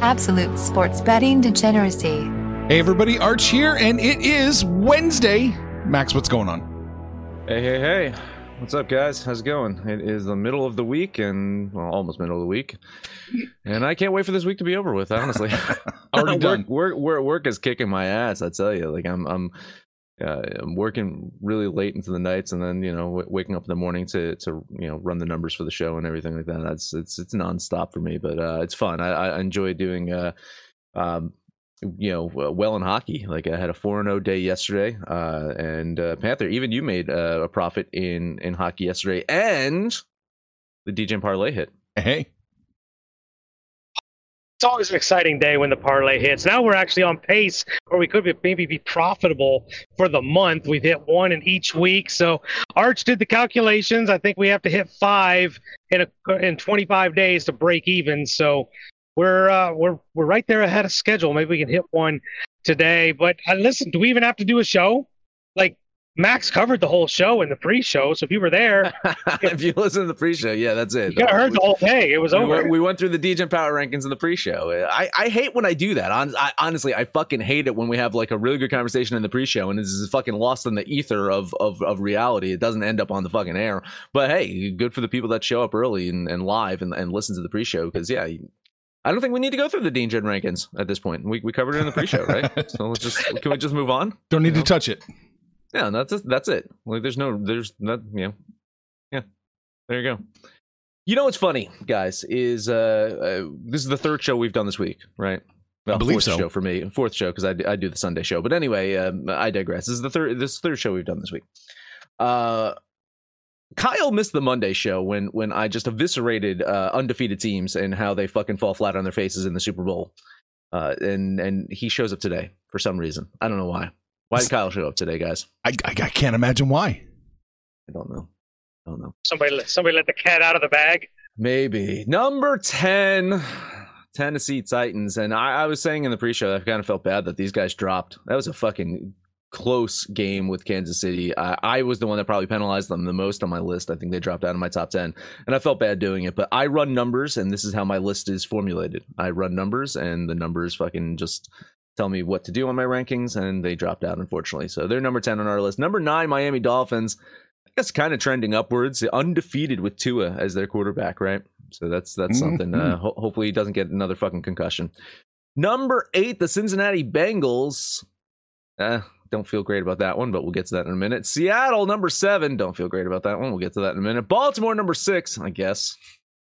Absolute sports betting degeneracy. Hey, everybody, Arch here, and it is Wednesday. Max, what's going on? Hey, hey, hey. What's up, guys? How's it going? It is the middle of the week and well, almost middle of the week, and I can't wait for this week to be over with. Honestly, Already work. Work, work, work is kicking my ass. I tell you, like I'm, I'm, uh, I'm working really late into the nights, and then you know, w- waking up in the morning to to you know run the numbers for the show and everything like that. That's it's it's nonstop for me, but uh, it's fun. I, I enjoy doing. Uh, um, you know, well in hockey. Like I had a four and zero day yesterday, uh, and uh, Panther. Even you made uh, a profit in in hockey yesterday, and the DJ parlay hit. Hey, it's always an exciting day when the parlay hits. Now we're actually on pace where we could be, maybe be profitable for the month. We've hit one in each week. So Arch did the calculations. I think we have to hit five in a, in 25 days to break even. So we're uh, we're we're right there ahead of schedule. Maybe we can hit one today. But uh, listen, do we even have to do a show? Like Max covered the whole show in the pre-show, so if you were there, if you listen to the pre-show, yeah, that's it. you could have heard the whole thing. It was we, over. went, we went through the DJ and Power rankings in the pre-show. I, I hate when I do that. Hon- I, honestly, I fucking hate it when we have like a really good conversation in the pre-show and this is fucking lost in the ether of, of, of reality. It doesn't end up on the fucking air. But hey, good for the people that show up early and, and live and, and listen to the pre-show because yeah. I don't think we need to go through the DGen rankings at this point. We, we covered it in the pre-show, right? so let's just can we just move on? don't need You know? to touch it. Yeah, that's it. that's it. Like, there's no, there's not, you know, yeah. There you go. You know what's funny, guys? Is uh, uh this is the third show we've done this week, right? Well, believe fourth so. show for me, fourth show because I, do- I do the Sunday show. But anyway, um, I digress. This is the third this third show we've done this week. Uh, Kyle missed the Monday show when when I just eviscerated uh, undefeated teams and how they fucking fall flat on their faces in the Super Bowl. Uh, and and he shows up today for some reason. I don't know why. Why did Kyle show up today, guys? I, I, I can't imagine why. I don't know. I don't know. somebody let somebody let the cat out of the bag. Maybe. Number 10, Tennessee Titans. And I, I was saying in the pre show, I kind of felt bad that these guys dropped. That was a fucking close game with Kansas City. I, I was the one that probably penalized them the most on my list. I think they dropped out of my top 10. And I felt bad doing it. But I run numbers, and this is how my list is formulated. I run numbers, and the numbers fucking just tell me what to do on my rankings, and they dropped out, unfortunately. So they're number 10 on our list. Number nine, Miami Dolphins. I guess kind of trending upwards, undefeated with Tua as their quarterback, right? So that's that's something. Uh, ho- hopefully, he doesn't get another fucking concussion. Number eight, the Cincinnati Bengals. Uh, don't feel great about that one, but we'll get to that in a minute. Seattle, number seven. Don't feel great about that one. We'll get to that in a minute. Baltimore, number six. I guess.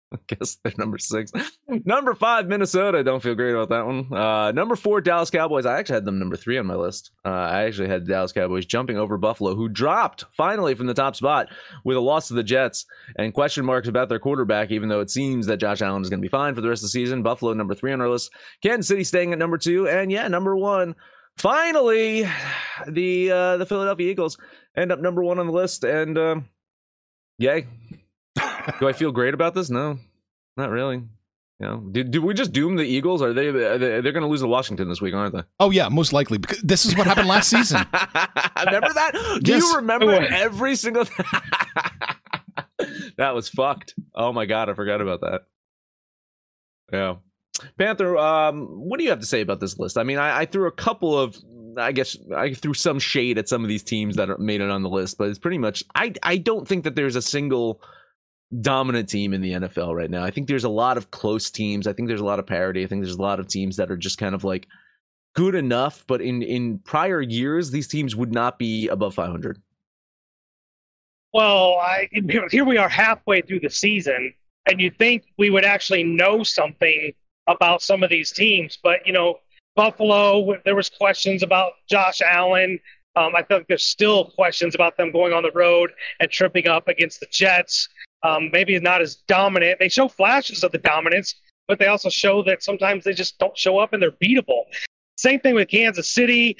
I guess they're number six. number five, Minnesota. Don't feel great about that one. Uh, number four, Dallas Cowboys. I actually had them number three on my list. Uh, I actually had the Dallas Cowboys jumping over Buffalo, who dropped finally from the top spot with a loss to the Jets and question marks about their quarterback, even though it seems that Josh Allen is going to be fine for the rest of the season. Buffalo, number three on our list. Kansas City staying at number two. And yeah, number one. Finally, the uh, the Philadelphia Eagles end up number one on the list. And um, yay. Do I feel great about this? No, not really. You know, did, did we just doom the Eagles? Are they, are they they're going to lose to Washington this week, aren't they? Oh yeah, most likely. Because this is what happened last season. remember that? Do Yes. you remember every single? that was fucked. Oh my god, I forgot about that. Yeah, Panther. Um, what do you have to say about this list? I mean, I, I threw a couple of. I guess I threw some shade at some of these teams that are, made it on the list, but it's pretty much. I I don't think that there's a single dominant team in the NFL right now. I think there's a lot of close teams. I think there's a lot of parity. I think there's a lot of teams that are just kind of like good enough, but in in prior years, these teams would not be above 500. Well, I, here we are halfway through the season, and you think we would actually know something about some of these teams, but you know, Buffalo, there was questions about Josh Allen. Um, I think there's still questions about them going on the road and tripping up against the Jets. Um, maybe not as dominant. They show flashes of the dominance, but they also show that sometimes they just don't show up and they're beatable. Same thing with Kansas City.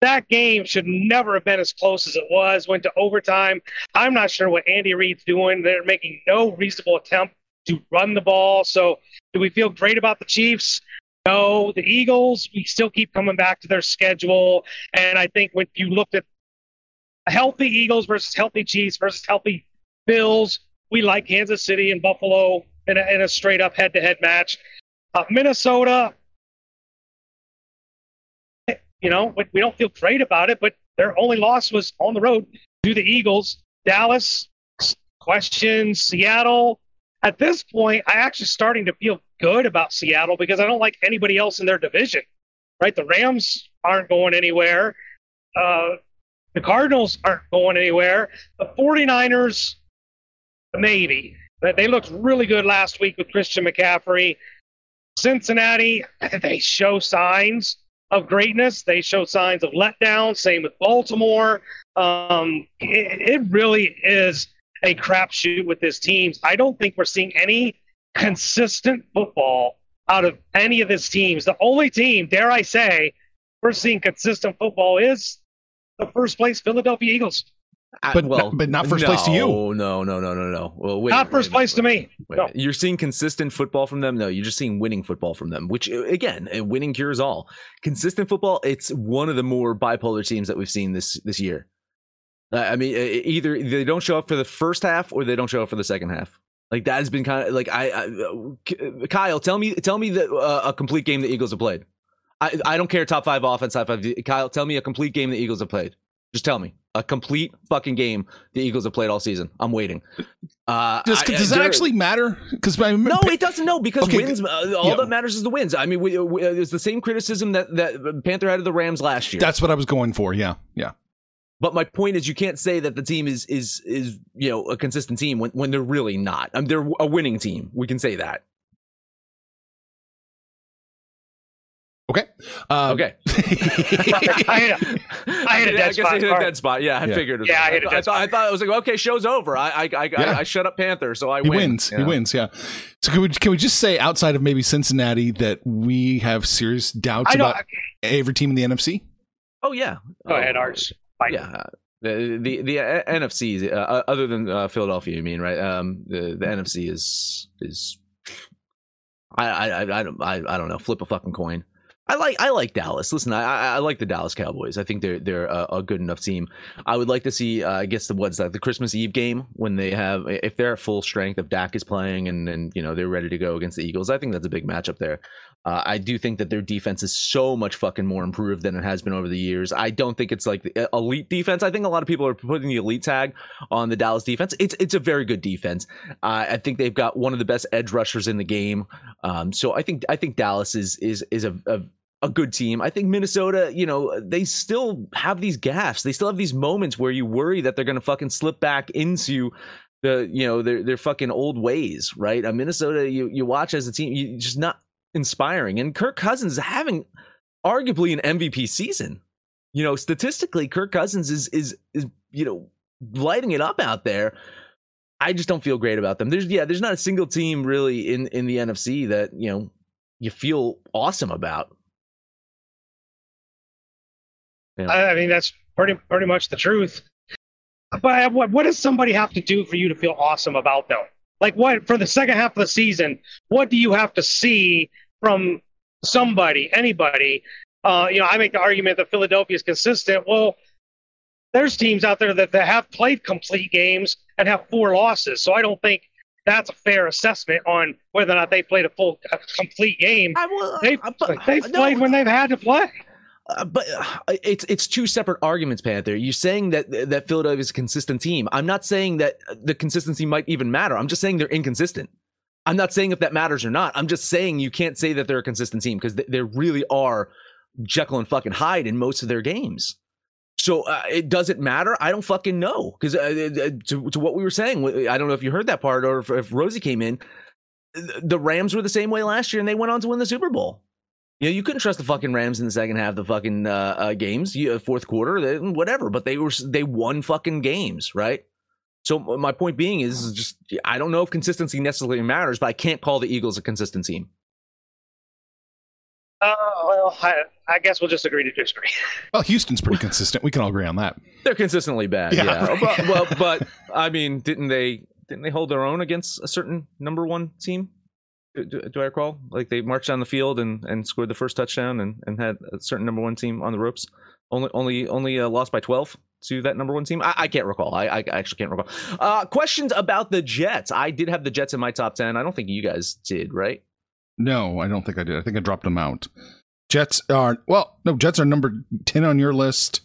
That game should never have been as close as it was. Went to overtime. I'm not sure what Andy Reid's doing. They're making no reasonable attempt to run the ball. So, do we feel great about the Chiefs? No. The Eagles, we still keep coming back to their schedule. And I think when you looked at healthy Eagles versus healthy Chiefs versus healthy Bills, we like Kansas City and Buffalo in a, in a straight up head to head match. Uh, Minnesota, you know, we don't feel great about it, but their only loss was on the road to the Eagles. Dallas, question. Seattle, at this point, I'm actually starting to feel good about Seattle because I don't like anybody else in their division. Right? The Rams aren't going anywhere. Uh, the Cardinals aren't going anywhere. The 49ers, maybe. They looked really good last week with Christian McCaffrey. Cincinnati, they show signs of greatness. They show signs of letdown. Same with Baltimore. Um, it, it really is a crapshoot with this team. I don't think we're seeing any consistent football out of any of his teams. The only team, dare I say, we're seeing consistent football is the first place Philadelphia Eagles. But well, but not first no, place to you. No, no, no, no, no. Well, wait, not first wait, place wait, to me. No. You're seeing consistent football from them. No, you're just seeing winning football from them. Which again, winning cures all. Consistent football. It's one of the more bipolar teams that we've seen this this year. I mean, either they don't show up for the first half or they don't show up for the second half. Like that has been kind of like I, I Kyle, tell me, tell me that uh, a complete game the Eagles have played. I I don't care top five offense, top five. Kyle, tell me a complete game the Eagles have played. Just tell me a complete fucking game the Eagles have played all season. I'm waiting. Uh, does, I, does that actually matter? Because no, it doesn't. No, because okay, wins. Uh, all yeah. that matters is the wins. I mean, we, we, uh, it's the same criticism that that Panther had of the Rams last year. That's what I was going for. Yeah, yeah. But my point is, you can't say that the team is is is you know a consistent team when when they're really not. I mean, they're a winning team. We can say that. Okay. Um, okay. I hit a, I hit a dead I spot. I hit a dead spot. Yeah, I yeah. figured. Yeah, I hit a dead I, thought, I thought I was like, okay, show's over. I I I, yeah. I, I shut up Panther, so I he win. wins. He wins. Yeah. So can we can we just say outside of maybe Cincinnati that we have serious doubts about every team in the NFC? Oh yeah. Go ahead, Arch. Yeah. The the the uh, NFC, uh, uh, other than uh, Philadelphia, you mean right? Um, the the NFC is is I I I don't I, I don't know. Flip a fucking coin. I like I like Dallas. Listen, I I, like the Dallas Cowboys. I think they're they're a, a good enough team. I would like to see uh, I guess the what's that the Christmas Eve game when they have if they're at full strength if Dak is playing and and you know they're ready to go against the Eagles. I think that's a big matchup there. Uh, I do think that their defense is so much fucking more improved than it has been over the years. I don't think it's like the elite defense. I think a lot of people are putting the elite tag on the Dallas defense. It's it's a very good defense. Uh, I think they've got one of the best edge rushers in the game. Um, so I think I think Dallas is is is a, a a good team. I think Minnesota, you know, they still have these gaffes. They still have these moments where you worry that they're going to fucking slip back into the, you know, their their fucking old ways, right? Uh, Minnesota, you you watch as a team, you just not inspiring. And Kirk Cousins having arguably an MVP season. You know, statistically, Kirk Cousins is is is you know lighting it up out there. I just don't feel great about them. There's yeah, there's not a single team really in in the NFC that you know you feel awesome about. Yeah. I mean, that's pretty pretty much the truth. But what what does somebody have to do for you to feel awesome about them? Like what for the second half of the season? What do you have to see from somebody, anybody? Uh, you know, I make the argument that Philadelphia is consistent. Well, there's teams out there that, that have played complete games and have four losses. So I don't think that's a fair assessment on whether or not they played a full, a complete game. I will, they've, uh, they've no, played when they've had to play. Uh, but uh, it's it's two separate arguments, Panther. You're saying that that Philadelphia is a consistent team. I'm not saying that the consistency might even matter. I'm just saying they're inconsistent. I'm not saying if that matters or not. I'm just saying you can't say that they're a consistent team because they, really are Jekyll and fucking Hyde in most of their games. So uh, it doesn't matter. I don't fucking know because uh, to, to what we were saying, I don't know if you heard that part or if, if Rosie came in. The Rams were the same way last year, and they went on to win the Super Bowl. You know, you couldn't trust the fucking Rams in the second half of the fucking uh, uh, games, you, fourth quarter, they, whatever. But they were they won fucking games, right? So my point being is just I don't know if consistency necessarily matters, but I can't call the Eagles a consistent team. Uh, well, I, I guess we'll just agree to disagree. Well, Houston's pretty consistent. We can all agree on that. They're consistently bad. Yeah. yeah. But, well, but I mean, didn't they didn't they hold their own against a certain number one team? Do, do, I recall? Like they marched down the field and, and scored the first touchdown and, and had a certain number one team on the ropes. Only only only uh, lost by twelve to that number one team. I, I can't recall. I, I, actually can't recall. Uh, questions about the Jets. I did have the Jets in my top ten. I don't think you guys did, right? No, I don't think I did. I think I dropped them out. Jets are well, no, Jets are number ten on your list.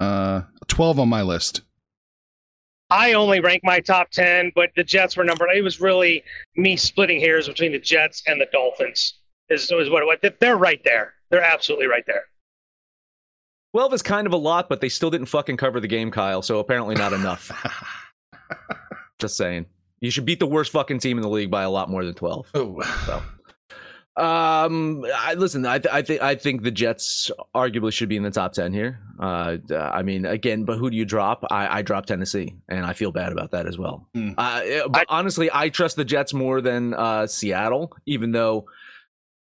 Uh, twelve on my list. I only rank my top 10, but the Jets were number. It was really me splitting hairs between the Jets and the Dolphins. Is, is what it was. They're right there. They're absolutely right there. 12 is kind of a lot, but they still didn't fucking cover the game, Kyle. So apparently not enough. Just saying. You should beat the worst fucking team in the league by a lot more than 12. Oh. So. Um, I listen. I th- I think I think the Jets arguably should be in the top ten here. Uh, I mean, again, but who do you drop? I, I drop Tennessee, and I feel bad about that as well. Mm. Uh, but I, honestly, I trust the Jets more than uh, Seattle, even though.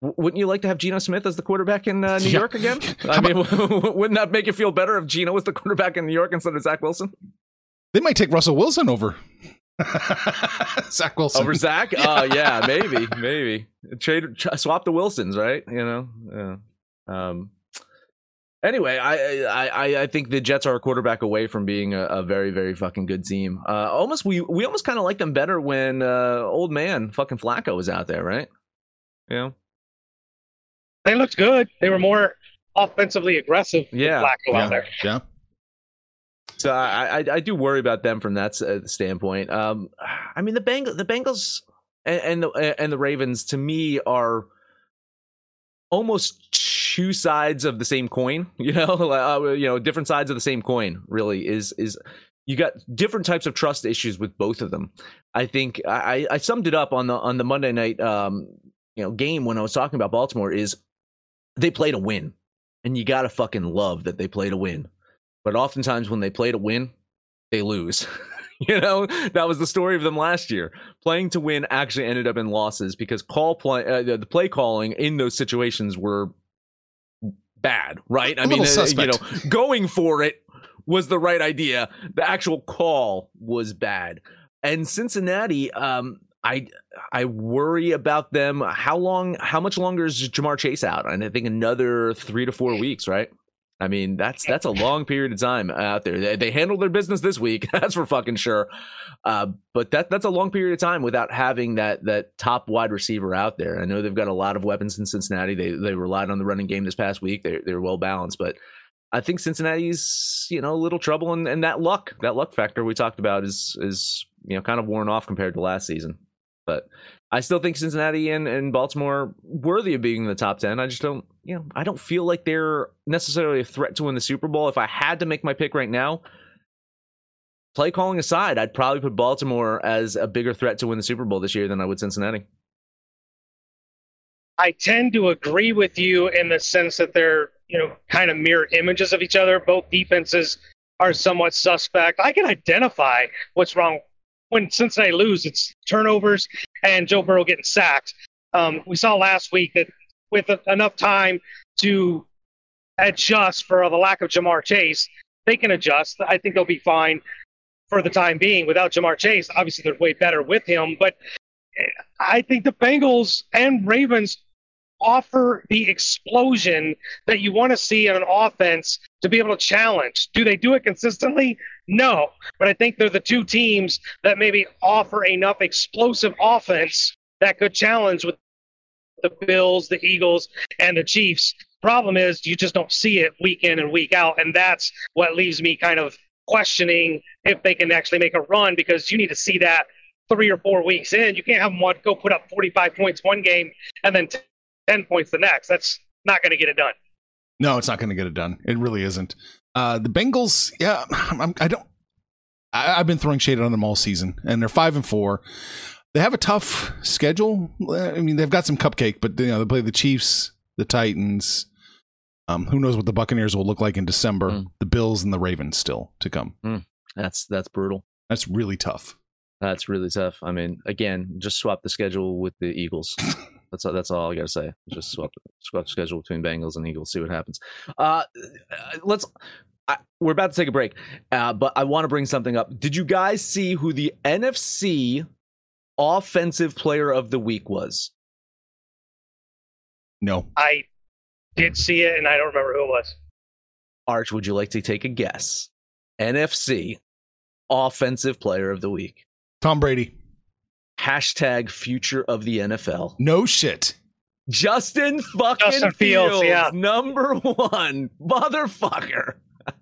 Wouldn't you like to have Geno Smith as the quarterback in uh, New yeah. York again? I mean, wouldn't that make you feel better if Geno was the quarterback in New York instead of Zach Wilson? They might take Russell Wilson over. Zach Wilson over Zach. Oh uh, yeah, maybe, maybe trade swap the Wilsons, right? You know. Yeah. Um. Anyway, I, I I think the Jets are a quarterback away from being a, a very very fucking good team. Uh, almost we we almost kind of like them better when uh, old man fucking Flacco was out there, right? Yeah. They looked good. They were more offensively aggressive. Yeah, Flacco yeah. out there. Yeah. So I, I, I do worry about them from that uh, standpoint. Um, I mean the Bengals the Bengals and, and the and the Ravens to me are almost two sides of the same coin. You know, uh, you know, different sides of the same coin. Really is is you got different types of trust issues with both of them. I think I, I summed it up on the on the Monday night um, you know game when I was talking about Baltimore is they play to win, and you gotta fucking love that they play to win. But oftentimes when they play to win, they lose. you know, that was the story of them last year. Playing to win actually ended up in losses because call play uh, the play calling in those situations were bad, right? I mean, uh, you know, going for it was the right idea. The actual call was bad. And Cincinnati, um, I I worry about them. How long? How much longer is Ja'Marr Chase out? And I think another three to four weeks, right? I mean, that's that's a long period of time out there. They, they handled their business this week, that's for fucking sure. Uh, but that that's a long period of time without having that that top wide receiver out there. I know they've got a lot of weapons in Cincinnati. They they relied on the running game this past week. They they're well balanced, but I think Cincinnati's you know a little trouble, and, and that luck that luck factor we talked about is is you know kind of worn off compared to last season. But I still think Cincinnati and, and Baltimore worthy of being in the top 10. I just don't, you know, I don't feel like they're necessarily a threat to win the Super Bowl. If I had to make my pick right now, play calling aside, I'd probably put Baltimore as a bigger threat to win the Super Bowl this year than I would Cincinnati. I tend to agree with you in the sense that they're, you know, kind of mirror images of each other. Both defenses are somewhat suspect. I can identify what's wrong when Cincinnati lose, it's turnovers and Joe Burrow getting sacked. Um, we saw last week that with enough time to adjust for the lack of Ja'Marr Chase, they can adjust. I think they'll be fine for the time being without Ja'Marr Chase. Obviously, they're way better with him, but I think the Bengals and Ravens offer the explosion that you want to see in an offense to be able to challenge. Do they do it consistently? No. But I think they're the two teams that maybe offer enough explosive offense that could challenge with the Bills, the Eagles, and the Chiefs. Problem is, you just don't see it week in and week out. And that's what leaves me kind of questioning if they can actually make a run because you need to see that three or four weeks in. You can't have them go put up 45 points one game and then 10 points the next. That's not going to get it done. No, it's not going to get it done. It really isn't. Uh, the Bengals, yeah, I'm, I don't. I, have been throwing shade on them all season, and they're five and four. They have a tough schedule. I mean, they've got some cupcake, but you know they play the Chiefs, the Titans. Um, who knows what the Buccaneers will look like in December? Mm. The Bills and the Ravens still to come. Mm. That's that's brutal. That's really tough. That's really tough. I mean, again, just swap the schedule with the Eagles. That's all, that's all I got to say. Just swap swap the schedule between Bengals and Eagles. See what happens. Uh, let's. I, we're about to take a break, uh, but I want to bring something up. Did you guys see who the NFC Offensive Player of the Week was? No. I did see it, and I don't remember who it was. Arch, would you like to take a guess? NFC Offensive Player of the Week. Tom Brady. Hashtag future of the NFL. No shit. Justin fucking Justin Fields, Fields, yeah. number one, motherfucker.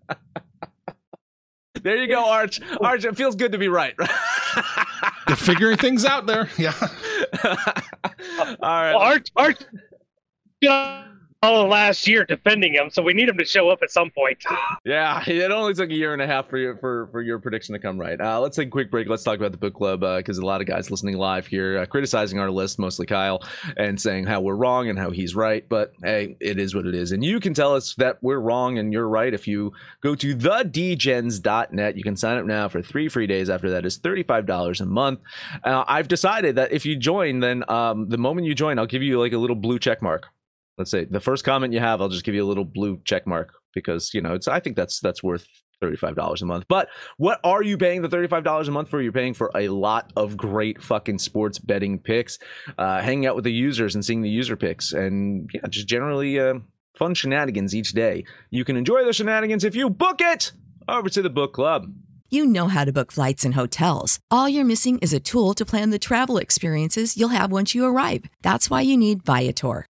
there you go, Arch. Arch, it feels good to be right. They're figuring things out there. Yeah. All right. Well, Art, Art, all of last year defending him, so we need him to show up at some point. Yeah, it only took a year and a half for your for, for your prediction to come right. Uh, let's take a quick break. Let's talk about the book club because a lot of guys listening live here uh, criticizing our list, mostly Kyle, and saying how we're wrong and how he's right. But hey, it is what it is, and you can tell us that we're wrong and you're right if you go to thedgens.net. You can sign up now for three free days. After that is thirty five dollars a month. Uh, I've decided that if you join, then um, the moment you join, I'll give you like a little blue check mark let's say the first comment you have i'll just give you a little blue check mark because you know it's i think that's that's worth $35 a month but what are you paying the $35 a month for you're paying for a lot of great fucking sports betting picks uh, hanging out with the users and seeing the user picks and yeah just generally uh, fun shenanigans each day you can enjoy the shenanigans if you book it over to the book club You know how to book flights and hotels. All you're missing is a tool to plan the travel experiences you'll have once you arrive. That's why you need Viator.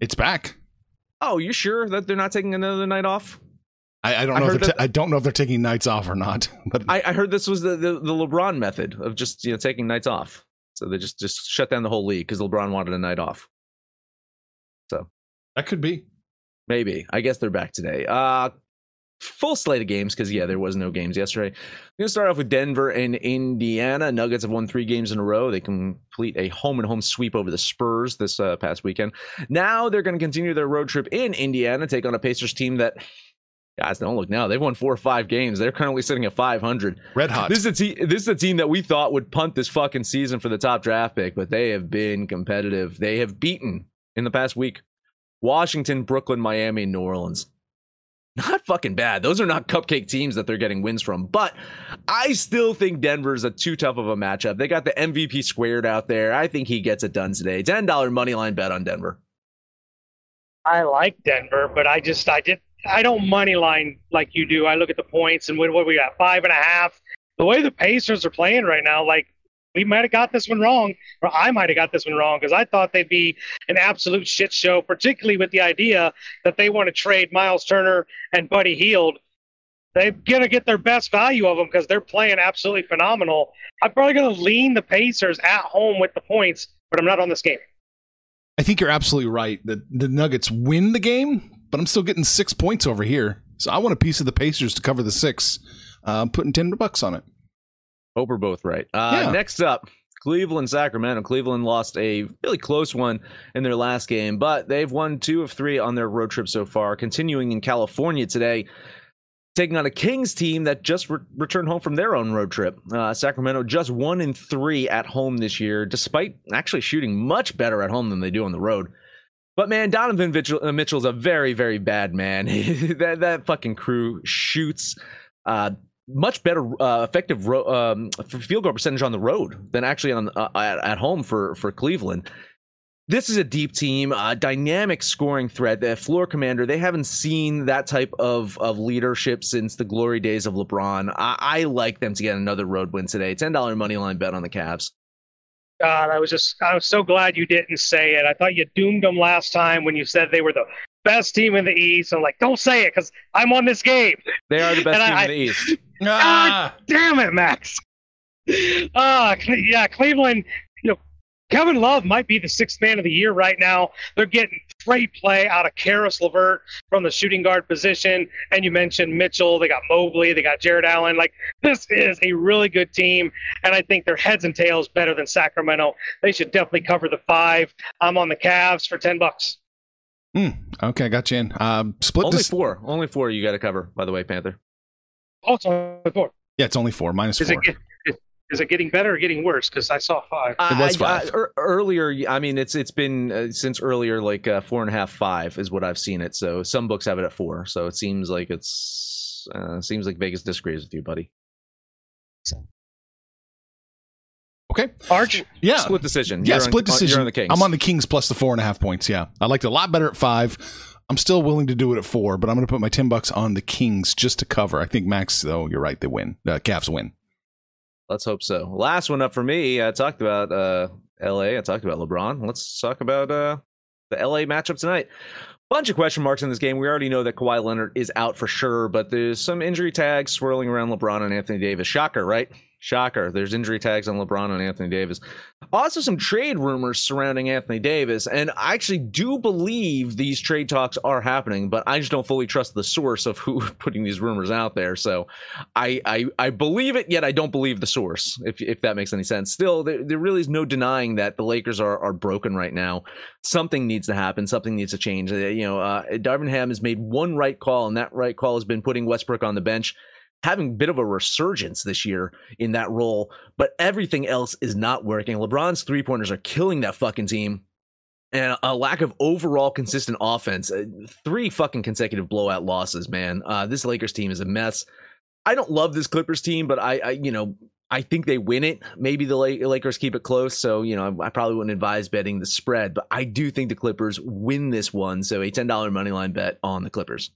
It's back. oh you sure that they're not taking another night off I, I don't I know. If they're ta- I don't know if they're taking nights off or not. But I, I heard this was the, the, the LeBron method of just you know taking nights off. So they just just shut down the whole league because LeBron wanted a night off. So that could be. maybe I guess they're back today. Uh full slate of games because yeah, there was no games yesterday. We're gonna start off with Denver and Indiana. Nuggets have won three games in a row. They complete a home and home sweep over the Spurs this uh, past weekend. Now they're going to continue their road trip in Indiana, take on a Pacers team that. Guys, don't look now. They've won four or five games. They're currently sitting at 500. Red hot. This is a te- this is a team that we thought would punt this fucking season for the top draft pick, but they have been competitive. They have beaten in the past week Washington, Brooklyn, Miami, and New Orleans. Not fucking bad. Those are not cupcake teams that they're getting wins from, but I still think Denver's a too tough of a matchup. They got the MVP squared out there. I think he gets it done today. $10 money line bet on Denver. I like Denver, but I just I did I don't money line like you do. I look at the points and what, what we got five and a half. The way the Pacers are playing right now, like we might have got this one wrong, or I might have got this one wrong because I thought they'd be an absolute shit show, particularly with the idea that they want to trade Myles Turner and Buddy Hield. They're gonna get their best value of them because they're playing absolutely phenomenal. I'm probably gonna lean the Pacers at home with the points, but I'm not on this game. I think you're absolutely right that the Nuggets win the game, but I'm still getting six points over here. So I want a piece of the Pacers to cover the six. Uh, I'm putting 10 bucks on it. Hope we're both right. Uh, Yeah. Next up, Cleveland, Sacramento. Cleveland lost a really close one in their last game, but they've won two of three on their road trip so far. Continuing in California today, taking on a Kings team that just re- returned home from their own road trip. Uh, Sacramento just one in three at home this year, despite actually shooting much better at home than they do on the road. But man, Donovan Mitchell, uh, Mitchell's a very, very bad man. that that fucking crew shoots uh, much better uh, effective ro- um, field goal percentage on the road than actually on uh, at, home for for Cleveland. This is a deep team, uh, dynamic scoring threat. The floor commander, they haven't seen that type of, of leadership since the glory days of LeBron. I, I like them to get another road win today. $10 money line bet on the Cavs. God, I was just I was so glad you didn't say it. I thought you doomed them last time when you said they were the best team in the East. I'm like, don't say it because I'm on this game. They are the best And team I- in the East. Ah, Damn it, Max. Ah, yeah, Cleveland. You know, Kevin Love might be the sixth man of the year right now. They're getting great play out of Caris LeVert from the shooting guard position, and you mentioned Mitchell. They got Mobley. They got Jarrett Allen. Like this is a really good team, and I think they're heads and tails better than Sacramento. They should definitely cover the five. I'm on the Cavs for ten bucks. Okay, got you in. Um, split Only this. four. Only four you got to cover, by the way, Panther. Oh, it's only four. Yeah, it's only four, minus Is four. it get, is- is it getting better or getting worse? Because I saw five. It was I- I- five. earlier, I mean, it's it's been uh, since earlier, like uh, four and a half, five is what I've seen it. So some books have it at four. So it seems like it's uh, seems like Vegas disagrees with you, buddy. Okay. Arch. Yeah. Split decision. Yeah, You're split on- decision. On the Kings. I'm on the Kings plus the four and a half points. Yeah, I liked it a lot better at five. I'm still willing to do it at four, but I'm going to put my ten bucks on the Kings just to cover. I think Max, though, you're right. They win. The Cavs win. Let's hope so. Last one up for me. I talked about uh, L.A. I talked about LeBron. Let's talk about uh, the L.A. matchup tonight. Bunch of question marks in this game. We already know that Kawhi Leonard is out for sure, but there's some injury tags swirling around LeBron and Anthony Davis. Shocker, right? Shocker. There's injury tags on LeBron and Anthony Davis. Also, some trade rumors surrounding Anthony Davis, and I actually do believe these trade talks are happening, but I just don't fully trust the source of who putting these rumors out there. So, I I, I believe it, yet I don't believe the source. If if that makes any sense. Still, there, there really is no denying that the Lakers are are broken right now. Something needs to happen. Something needs to change. Uh, You know, uh, Darvin Ham has made one right call, and that right call has been putting Westbrook on the bench having a bit of a resurgence this year in that role, but everything else is not working. LeBron's three pointers are killing that fucking team. And a lack of overall consistent offense. Uh, Three fucking consecutive blowout losses, man. Uh, this Lakers team is a mess. I don't love this Clippers team, but I, I you know, I think they win it. Maybe the Lakers keep it close. So, you know, I, I probably wouldn't advise betting the spread, but I do think the Clippers win this one. So a $10 money line bet on the Clippers.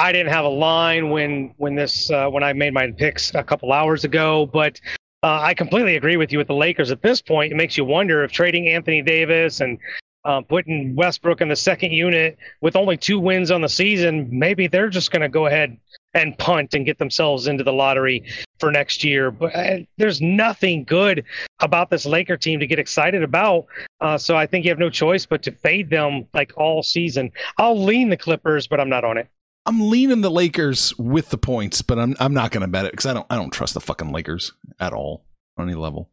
I didn't have a line when when this uh, when I made my picks a couple hours ago, but uh, I completely agree with you with the Lakers. At this point, it makes you wonder if trading Anthony Davis and uh, putting Westbrook in the second unit with only two wins on the season, maybe they're just going to go ahead and punt and get themselves into the lottery for next year. But uh, there's nothing good about this Laker team to get excited about. Uh, so I think you have no choice but to fade them like all season. I'll lean the Clippers, but I'm not on it. I'm leaning the Lakers with the points, but I'm I'm not going to bet it because I don't I don't trust the fucking Lakers at all on any level.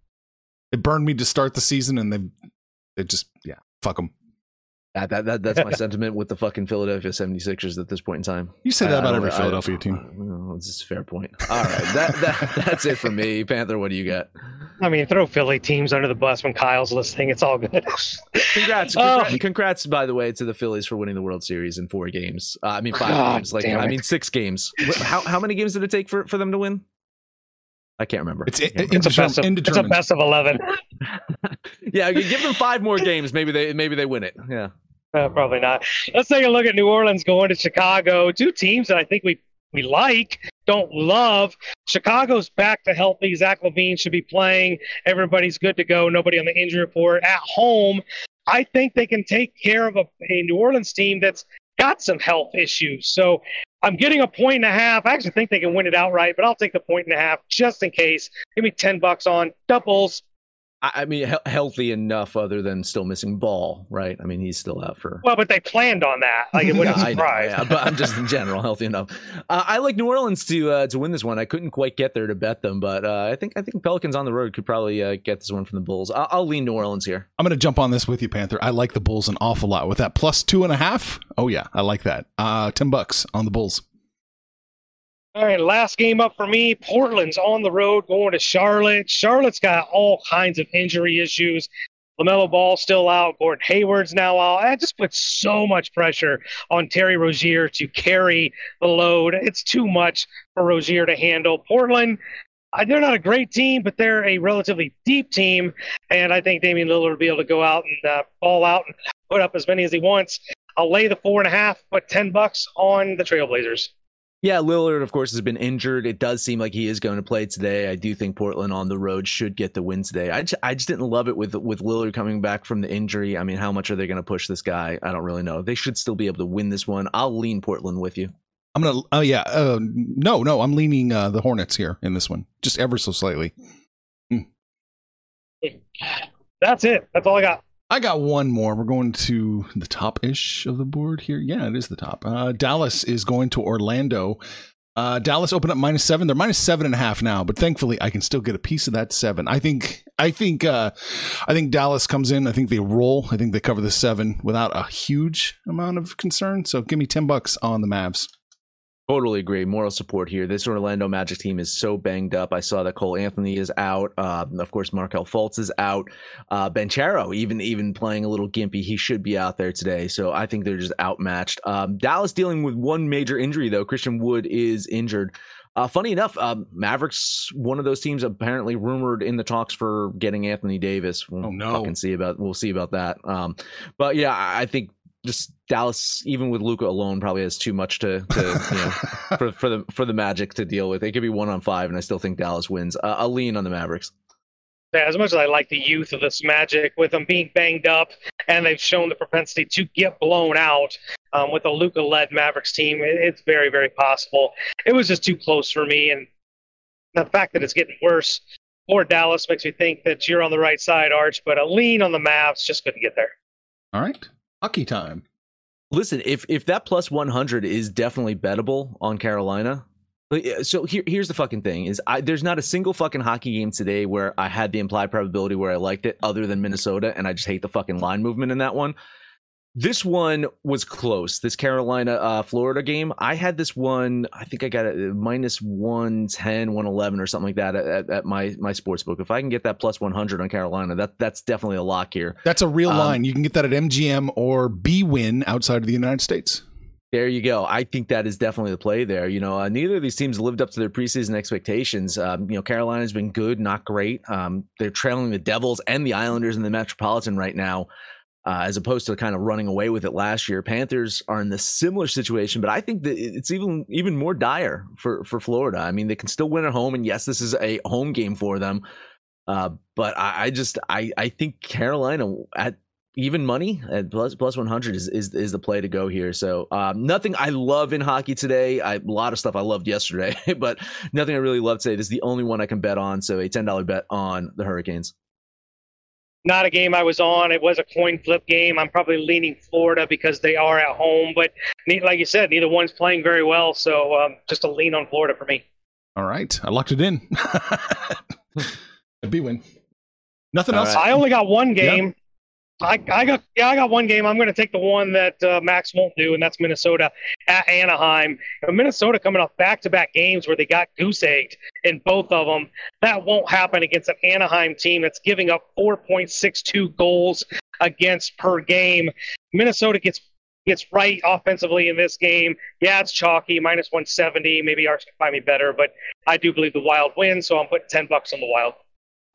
It burned me to start the season, and they they just yeah fuck them. That, that, that that's my sentiment with the fucking Philadelphia 76ers at this point in time. You say that I about don't- every I- Philadelphia team. Uh, It's just a fair point. All right, that, that that's it for me. Panther, what do you got? I mean, throw Philly teams under the bus when Kyle's listening. It's all good. Congrats, Oh. congrats, congrats, by the way, to the Phillies for winning the World Series in four games. Uh, I mean, five God games. Like, I it. mean, six games. How how many games did it take for, for them to win? I can't remember. It's It's a, best of, it's a best of 11. yeah, you give them five more games. Maybe they maybe they win it. Yeah. Uh, probably not. Let's take a look at New Orleans going to Chicago. Two teams that I think we we like, don't love. Chicago's back to healthy. Zach LaVine should be playing. Everybody's good to go. Nobody on the injury report. At home, I think they can take care of a, a New Orleans team that's got some health issues. So I'm getting a point and a half. I actually think they can win it outright, but I'll take the point and a half just in case. Give me 10 bucks on doubles. I mean, he- healthy enough, other than still missing Ball, right? I mean, he's still out for. Well, but they planned on that. Like it wouldn't Yeah, I know, surprise. yeah, but I'm just in general healthy enough. Uh, I like New Orleans to uh, to win this one. I couldn't quite get there to bet them, but uh, I think I think Pelicans on the road could probably uh, get this one from the Bulls. I'll, I'll lean New Orleans here. I'm going to jump on this with you, Panther. I like the Bulls an awful lot. With that plus two and a half, oh yeah, I like that. Uh, ten bucks on the Bulls. All right, last game up for me. Portland's on the road going to Charlotte. Charlotte's got all kinds of injury issues. LaMelo Ball still out. Gordon Hayward's now out. That just puts so much pressure on Terry Rozier to carry the load. It's too much for Rozier to handle. Portland, uh, they're not a great team, but they're a relatively deep team. And I think Damian Lillard will be able to go out and uh, ball out and put up as many as he wants. I'll lay the four and a half, put 10 bucks on the Trailblazers. Yeah, Lillard, of course, has been injured. It does seem like he is going to play today. I do think Portland on the road should get the win today. I just, I just didn't love it with with Lillard coming back from the injury. I mean, how much are they going to push this guy? I don't really know. They should still be able to win this one. I'll lean Portland with you. I'm gonna. Oh yeah. Uh, no, no. I'm leaning uh, the Hornets here in this one, just ever so slightly. That's it. That's all I got. I got one more. We're going to the top ish of the board here. Yeah, it is the top. Uh, Dallas is going to Orlando. Uh, Dallas opened up minus seven. They're minus seven and a half now, but thankfully I can still get a piece of that seven. I think. I think. Uh, I think Dallas comes in. I think they roll. I think they cover the seven without a huge amount of concern. So give me ten bucks on the Mavs. Totally agree. Moral support here. This Orlando Magic team is so banged up. I saw that Cole Anthony is out. Uh, of course, Markelle Fultz is out. Uh, Banchero, even even playing a little gimpy, he should be out there today. So I think they're just outmatched. Um, Dallas dealing with one major injury though. Christian Wood is injured. Uh, funny enough, um, Mavericks, one of those teams apparently rumored in the talks for getting Anthony Davis. We'll Oh, no. fucking see about we'll see about that. Um, but yeah, I think just Dallas, even with Luka alone, probably has too much to, to you know for, for the for the Magic to deal with. It could be one on five, and I still think Dallas wins. Uh, I'll lean on the Mavericks. Yeah, as much as I like the youth of this Magic, with them being banged up, and they've shown the propensity to get blown out um, with a Luka-led Mavericks team, it, it's very, very possible. It was just too close for me, and the fact that it's getting worse for Dallas makes me think that you're on the right side, Arch. But a lean on the Mavs just couldn't get there. All right, hockey time. Listen, if if that plus one hundred is definitely bettable on Carolina. So here, here's the fucking thing: is I, there's not a single fucking hockey game today where I had the implied probability where I liked it, other than Minnesota, and I just hate the fucking line movement in that one. This one was close. This Carolina uh, Florida game, I had this one. I think I got it uh, minus 110, 111 or something like that at, at, my my sports book. If I can get that plus 100 on Carolina, that that's definitely a lock here. That's a real Um, line. You can get that at MGM or bwin outside of the United States. There you go. I think that is definitely the play there. You know, uh, neither of these teams lived up to their preseason expectations. Um, you know, Carolina's been good, not great. Um, they're trailing the Devils and the Islanders in the Metropolitan right now, uh, as opposed to kind of running away with it last year. Panthers are in the similar situation, but I think that it's even even more dire for for Florida. I mean, they can still win at home, and yes, this is a home game for them. Uh, but I, I just I I think Carolina at even money at plus plus 100 is, is is the play to go here so um, nothing i love in hockey today I, a lot of stuff i loved yesterday but nothing i really love today this is the only one i can bet on so a $10 bet on the hurricanes Not a game I was on. It was a coin flip game. I'm probably leaning Florida because they are at home. But like you said, neither one's playing very well. So um, just a lean on Florida for me. All right, I locked it in. a bwin. Nothing All else. right. I only got one game. I, I got yeah I got one game. I'm going to take the one that uh, Max won't do, and that's Minnesota at Anaheim. And Minnesota coming off back-to-back games where they got goose egged in both of them. That won't happen against an Anaheim team that's giving up 4.62 goals against per game. Minnesota gets gets right offensively in this game. Yeah, it's chalky, minus 170. Maybe Arch can find me better, but I do believe the Wild win, so I'm putting 10 bucks on the Wild.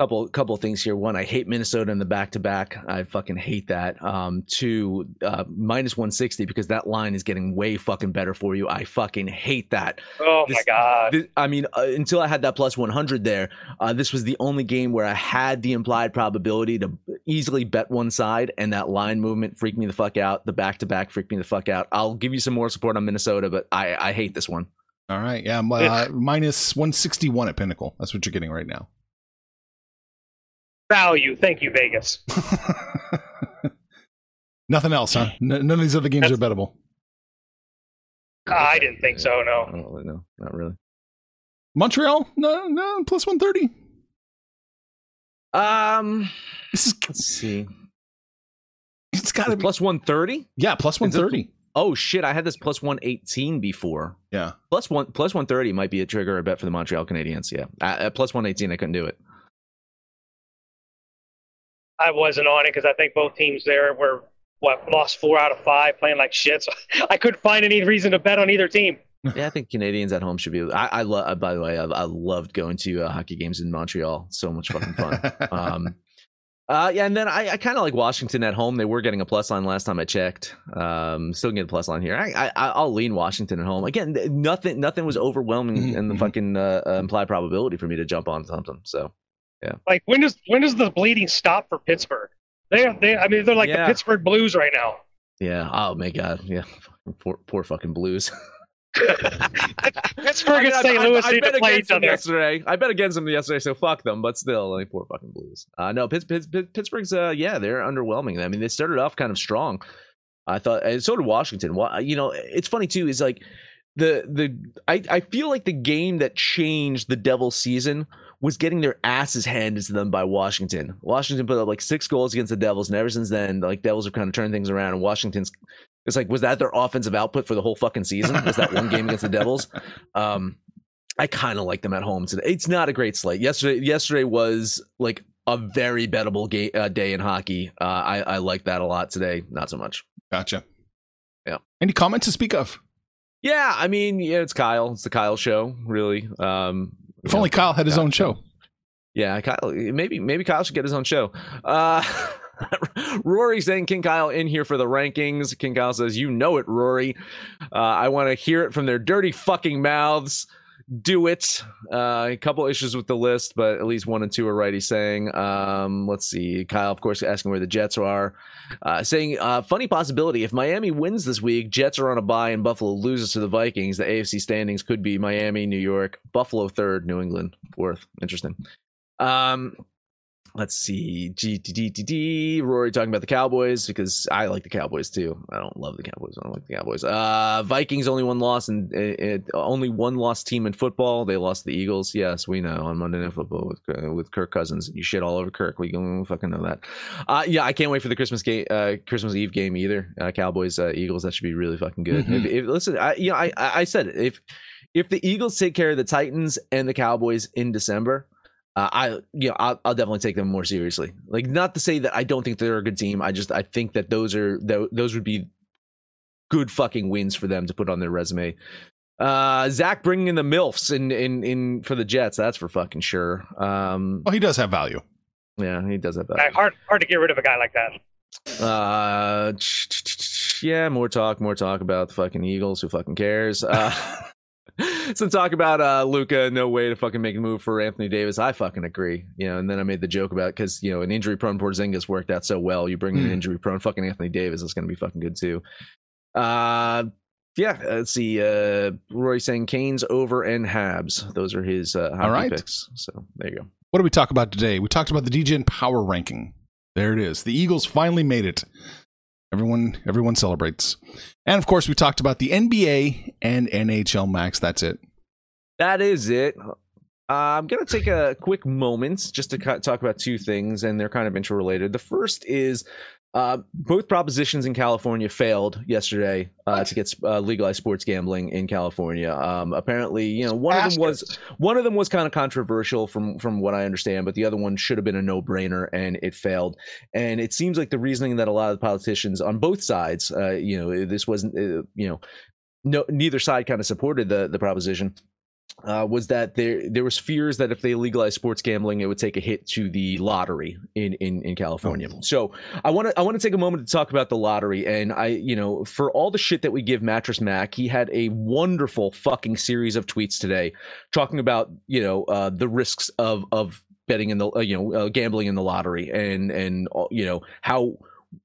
Couple couple things here. One, I hate Minnesota in the back to back. I fucking hate that. Um, two, uh, minus one sixty because that line is getting way fucking better for you. I fucking hate that. Oh This- my god. This- I mean, uh, until I had that plus one hundred there, uh, this was the only game where I had the implied probability to easily bet one side, and that line movement freaked me the fuck out. The back to back freaked me the fuck out. I'll give you some more support on Minnesota, but I I hate this one. All right. Yeah. Uh, minus 161 at Pinnacle. That's what you're getting right now. Value. Thank you, Vegas. Nothing else, huh? N- none of these other games That's- are bettable. I didn't think so. I No. don't really. Not really. Montreal? No, no, plus 130. Um, This is, let's see. it's got to be. Plus one thirty. Yeah, plus 130. Oh shit! I had this plus one eighteen before. Yeah. Plus one plus one thirty might be a trigger a bet for the Montreal Canadiens. Yeah, at, at plus one eighteen, I couldn't do it. I wasn't on it because I think both teams there were what lost four out of five playing like shit. So I couldn't find any reason to bet on either team. Yeah, I think Canadiens at home should be. I, I love. By the way, I, I loved going to uh, hockey games in Montreal. So much fucking fun. um, uh, yeah, and then I, I kind of like Washington at home. They were getting a plus line last time I checked. Um, still getting a plus line here. I, I I'll lean Washington at home again. Nothing nothing was overwhelming in the Mhm. fucking uh, uh, implied probability for me to jump on something. So Like when does when does the bleeding stop for Pittsburgh? They they I mean they're like Yeah. the Pittsburgh Blues right now. yeah. Oh my god. Yeah. Poor poor fucking Blues. Pittsburgh I mean, and I- St. I- Louis I need bet to play against them yesterday. I bet against them yesterday, so fuck them. But still, like poor fucking Blues. Uh, no, Pitts, Pitts, Pitts- Pittsburgh's. Uh, yeah, they're underwhelming. I mean, they started off kind of strong. I thought, and so did Washington. Wa- You know, it's funny too. Is like the the I I feel like the game that changed the Devil season was getting their asses handed to them by Washington. Washington put up like six goals against the Devils, and ever since then, like Devils have kind of turned things around. And Washington's it's like, was that their offensive output for the whole fucking season? Was that one game against the Devils? Um, I kind of like them at home today. It's not a great slate. Yesterday, yesterday was like a very bettable ga- uh, day in hockey. Uh, I I like that a lot. Today, not so much. Gotcha. Yeah. Any comments to speak of? Yeah, I mean, yeah, it's Kyle. It's the Kyle show, really. Um, If only know, Kyle had his Kyle- own show. Yeah, Kyle. Maybe maybe Kyle should get his own show. Uh, Rory saying King Kyle in here for the rankings. King Kyle says, "You know it, Rory. Uh, I want to hear it from their dirty fucking mouths. Do it." Uh, a couple issues with the list, but at least one and two are right. He's saying. Um, let's see. Kyle, of course, asking where the Jets are. Uh, saying, uh, funny possibility. If Miami wins this week, Jets are on a bye and Buffalo loses to the Vikings. The AFC standings could be Miami, New York, Buffalo third, New England fourth. Interesting. Um, let's see. GTDTD. Rory talking about the Cowboys because I like the Cowboys too. I don't love the Cowboys. I don't like the Cowboys. Uh, Vikings only one loss and it, it, only one lost team in football. They lost the Eagles. Yes, we know on Monday Night Football with uh, with Kirk Cousins. You shit all over Kirk. We we fucking know that. Uh, yeah, I can't wait for the Christmas game, uh, Christmas Eve game either. Uh, Cowboys, uh, Eagles. That should be really fucking good. Mhm. If, if, listen, I, you know, I I I said it. If if the Eagles take care of the Titans and the Cowboys in December, uh, I you know I'll, I'll definitely take them more seriously. Like not to say that I don't think they're a good team. I just I think that those are tho- those would be good fucking wins for them to put on their resume. Uh, Zach bringing in the milfs in in in for the Jets. That's for fucking sure. Um, Well, he does have value. yeah, he does have value. that. hard hard to get rid of a guy like that. Uh, yeah, more talk, more talk about the fucking Eagles. Who fucking cares? Uh, some talk about uh Luka. No way to fucking make a move for Anthony Davis. I fucking agree. You know, and then I made the joke about because you know an injury prone Porzingis worked out so well. You bring in an Hmm. injury prone fucking Anthony Davis. It's gonna be fucking good too. Uh. Yeah, let's see. Uh, Roy saying Canes over and Habs. Those are his uh, hockey right. picks. So there you go. What did we talk about today? We talked about the DGen power ranking. There it is. The Eagles finally made it. Everyone, everyone celebrates. And of course, we talked about the NBA and NHL Max. That's it. that is it. Uh, I'm going to take a quick moment just to talk about two things, and they're kind of interrelated. The first is uh, both propositions in California failed yesterday uh, to get uh, legalized sports gambling in California. Um, apparently, you know, one of them was one of them was kind of controversial from from what I understand, but the other one should have been a no brainer, and it failed. And it seems like the reasoning that a lot of the politicians on both sides, uh, you know, this wasn't, uh, you know, no neither side kind of supported the the proposition uh, was that there there was fears that if they legalized sports gambling, it would take a hit to the lottery in in, in California. Oh. So I want to I want to take a moment to talk about the lottery, and I you know for all the shit that we give Mattress Mac, he had a wonderful fucking series of tweets today talking about you know uh, the risks of of betting in the uh, you know uh, gambling in the lottery and and uh, you know how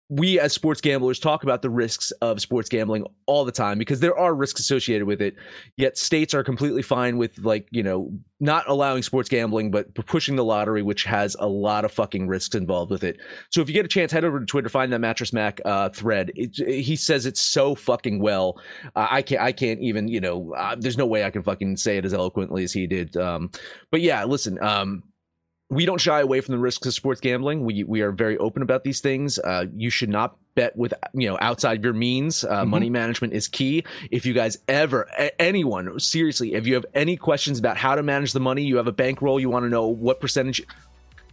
we as sports gamblers talk about the risks of sports gambling all the time because there are risks associated with it yet states are completely fine with like you know not allowing sports gambling but pushing the lottery which has a lot of fucking risks involved with it. So if you get a chance head over to twitter find that mattress mac uh, thread. It, it, he says it so fucking well. Uh, i can't i can't even you know uh, there's no way i can fucking say it as eloquently as he did. Um, but yeah listen um, we don't shy away from the risks of sports gambling. We we are very open about these things. Uh, you should not bet with you know outside your means. Uh, mm-hmm. Money management is key. If you guys ever a- anyone seriously, if you have any questions about how to manage the money, you have a bankroll, you want to know what percentage.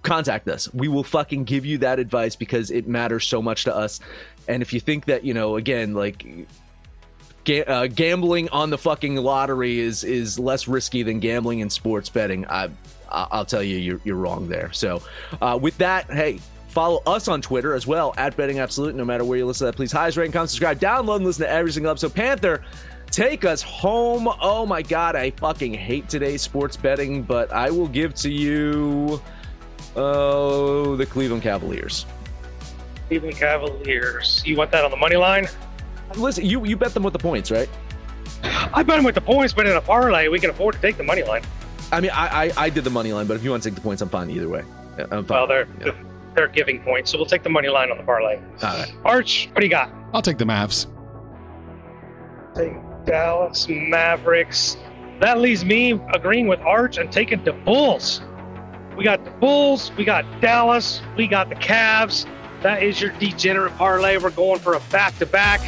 Contact us. We will fucking give you that advice because it matters so much to us. And if you think that you know, again, like Ga- uh, gambling on the fucking lottery is is less risky than gambling in sports betting. I I'll tell you, you're, you're wrong there. So, uh, with that, hey, follow us on Twitter as well at Betting Absolute. No matter where you listen to that, please highest rate, comment, subscribe, download, and listen to every single episode. Panther, take us home. Oh my God, I fucking hate today's sports betting, but I will give to you, oh, the Cleveland Cavaliers. Cleveland Cavaliers. You want that on the money line? Listen, you you bet them with the points, right? I bet them with the points, but in a parlay, we can afford to take the money line. I mean, I, I, I did the money line, but if you want to take the points, I'm fine either way. I'm fine. Well, they're yeah. they're giving points, so we'll take the money line on the parlay. All right. Arch, what do you got? I'll take the Mavs. Take Dallas Mavericks. That leaves me agreeing with Arch and taking the Bulls. We got the Bulls, we got Dallas, we got the Cavs. That is your degenerate parlay. We're going for a back to back.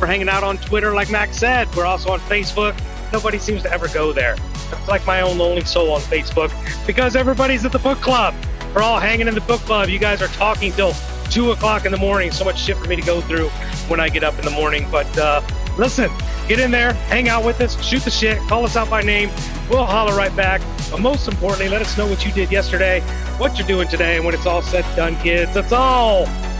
We're hanging out on Twitter, like Max said. We're also on Facebook. Nobody seems to ever go there. It's like my own lonely soul on Facebook because everybody's at the book club. We're all hanging in the book club. You guys are talking till two o'clock in the morning. So much shit for me to go through when I get up in the morning. But uh, listen, get in there, hang out with us, shoot the shit, call us out by name. We'll holler right back. But most importantly, let us know what you did yesterday, what you're doing today, and when it's all said and done, kids. That's all.